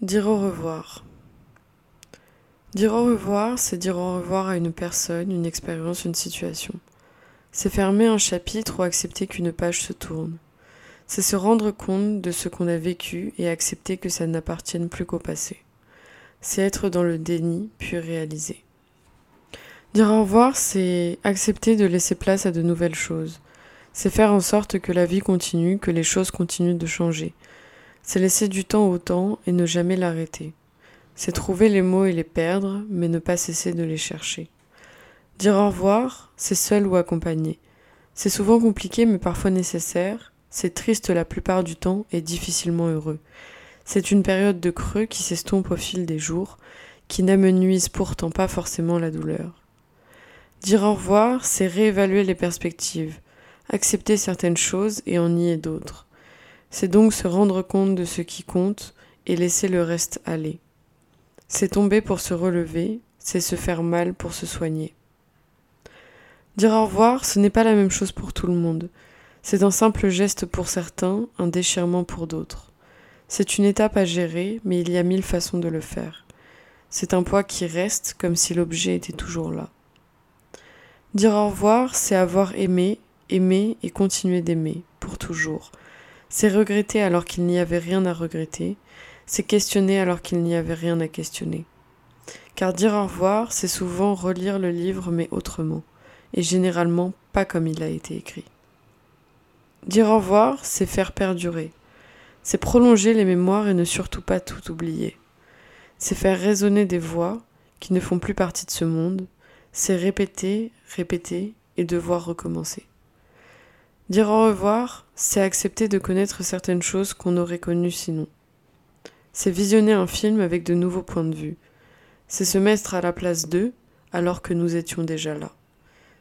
Dire au revoir. Dire au revoir, c'est dire au revoir à une personne, une expérience, une situation. C'est fermer un chapitre ou accepter qu'une page se tourne. C'est se rendre compte de ce qu'on a vécu et accepter que ça n'appartienne plus qu'au passé. C'est être dans le déni, puis réaliser. Dire au revoir, c'est accepter de laisser place à de nouvelles choses. C'est faire en sorte que la vie continue, que les choses continuent de changer, c'est laisser du temps au temps et ne jamais l'arrêter. C'est trouver les mots et les perdre, mais ne pas cesser de les chercher. Dire au revoir, c'est seul ou accompagné. C'est souvent compliqué mais parfois nécessaire. C'est triste la plupart du temps et difficilement heureux. C'est une période de creux qui s'estompe au fil des jours, qui n'amenuise pourtant pas forcément la douleur. Dire au revoir, c'est réévaluer les perspectives, accepter certaines choses et en nier d'autres. C'est donc se rendre compte de ce qui compte et laisser le reste aller. C'est tomber pour se relever, c'est se faire mal pour se soigner. Dire au revoir, ce n'est pas la même chose pour tout le monde. C'est un simple geste pour certains, un déchirement pour d'autres. C'est une étape à gérer, mais il y a mille façons de le faire. C'est un poids qui reste comme si l'objet était toujours là. Dire au revoir, c'est avoir aimé, aimé et continuer d'aimer, pour toujours, c'est regretter alors qu'il n'y avait rien à regretter, c'est questionner alors qu'il n'y avait rien à questionner. Car dire au revoir, c'est souvent relire le livre mais autrement, et généralement pas comme il a été écrit. Dire au revoir, c'est faire perdurer, c'est prolonger les mémoires et ne surtout pas tout oublier. C'est faire résonner des voix qui ne font plus partie de ce monde, c'est répéter, répéter et devoir recommencer. Dire au revoir, c'est accepter de connaître certaines choses qu'on aurait connues sinon. C'est visionner un film avec de nouveaux points de vue. C'est se mettre à la place d'eux alors que nous étions déjà là.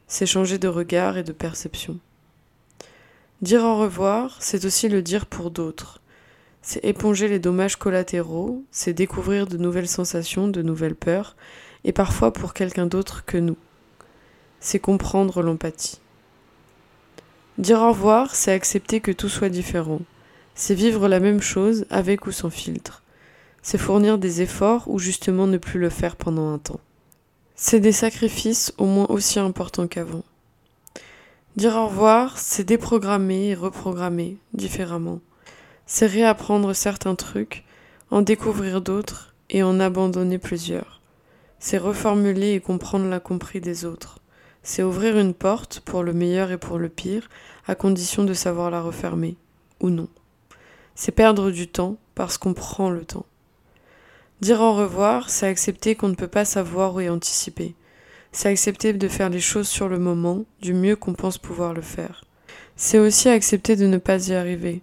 C'est changer de regard et de perception. Dire au revoir, c'est aussi le dire pour d'autres. C'est éponger les dommages collatéraux, c'est découvrir de nouvelles sensations, de nouvelles peurs, et parfois pour quelqu'un d'autre que nous. C'est comprendre l'empathie. Dire au revoir, c'est accepter que tout soit différent. C'est vivre la même chose avec ou sans filtre. C'est fournir des efforts ou justement ne plus le faire pendant un temps. C'est des sacrifices au moins aussi importants qu'avant. Dire au revoir, c'est déprogrammer et reprogrammer différemment. C'est réapprendre certains trucs, en découvrir d'autres et en abandonner plusieurs. C'est reformuler et comprendre l'incompris des autres c'est ouvrir une porte pour le meilleur et pour le pire, à condition de savoir la refermer, ou non. C'est perdre du temps parce qu'on prend le temps. Dire au revoir, c'est accepter qu'on ne peut pas savoir ou y anticiper. C'est accepter de faire les choses sur le moment, du mieux qu'on pense pouvoir le faire. C'est aussi accepter de ne pas y arriver.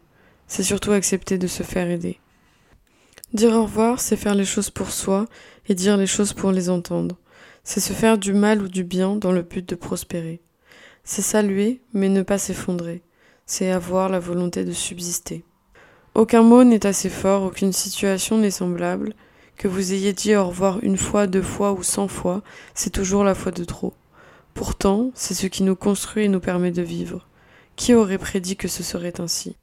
C'est surtout accepter de se faire aider. Dire au revoir, c'est faire les choses pour soi et dire les choses pour les entendre. C'est se faire du mal ou du bien dans le but de prospérer. C'est saluer, mais ne pas s'effondrer. C'est avoir la volonté de subsister. Aucun mot n'est assez fort, aucune situation n'est semblable. Que vous ayez dit au revoir une fois, deux fois ou cent fois, c'est toujours la fois de trop. Pourtant, c'est ce qui nous construit et nous permet de vivre. Qui aurait prédit que ce serait ainsi?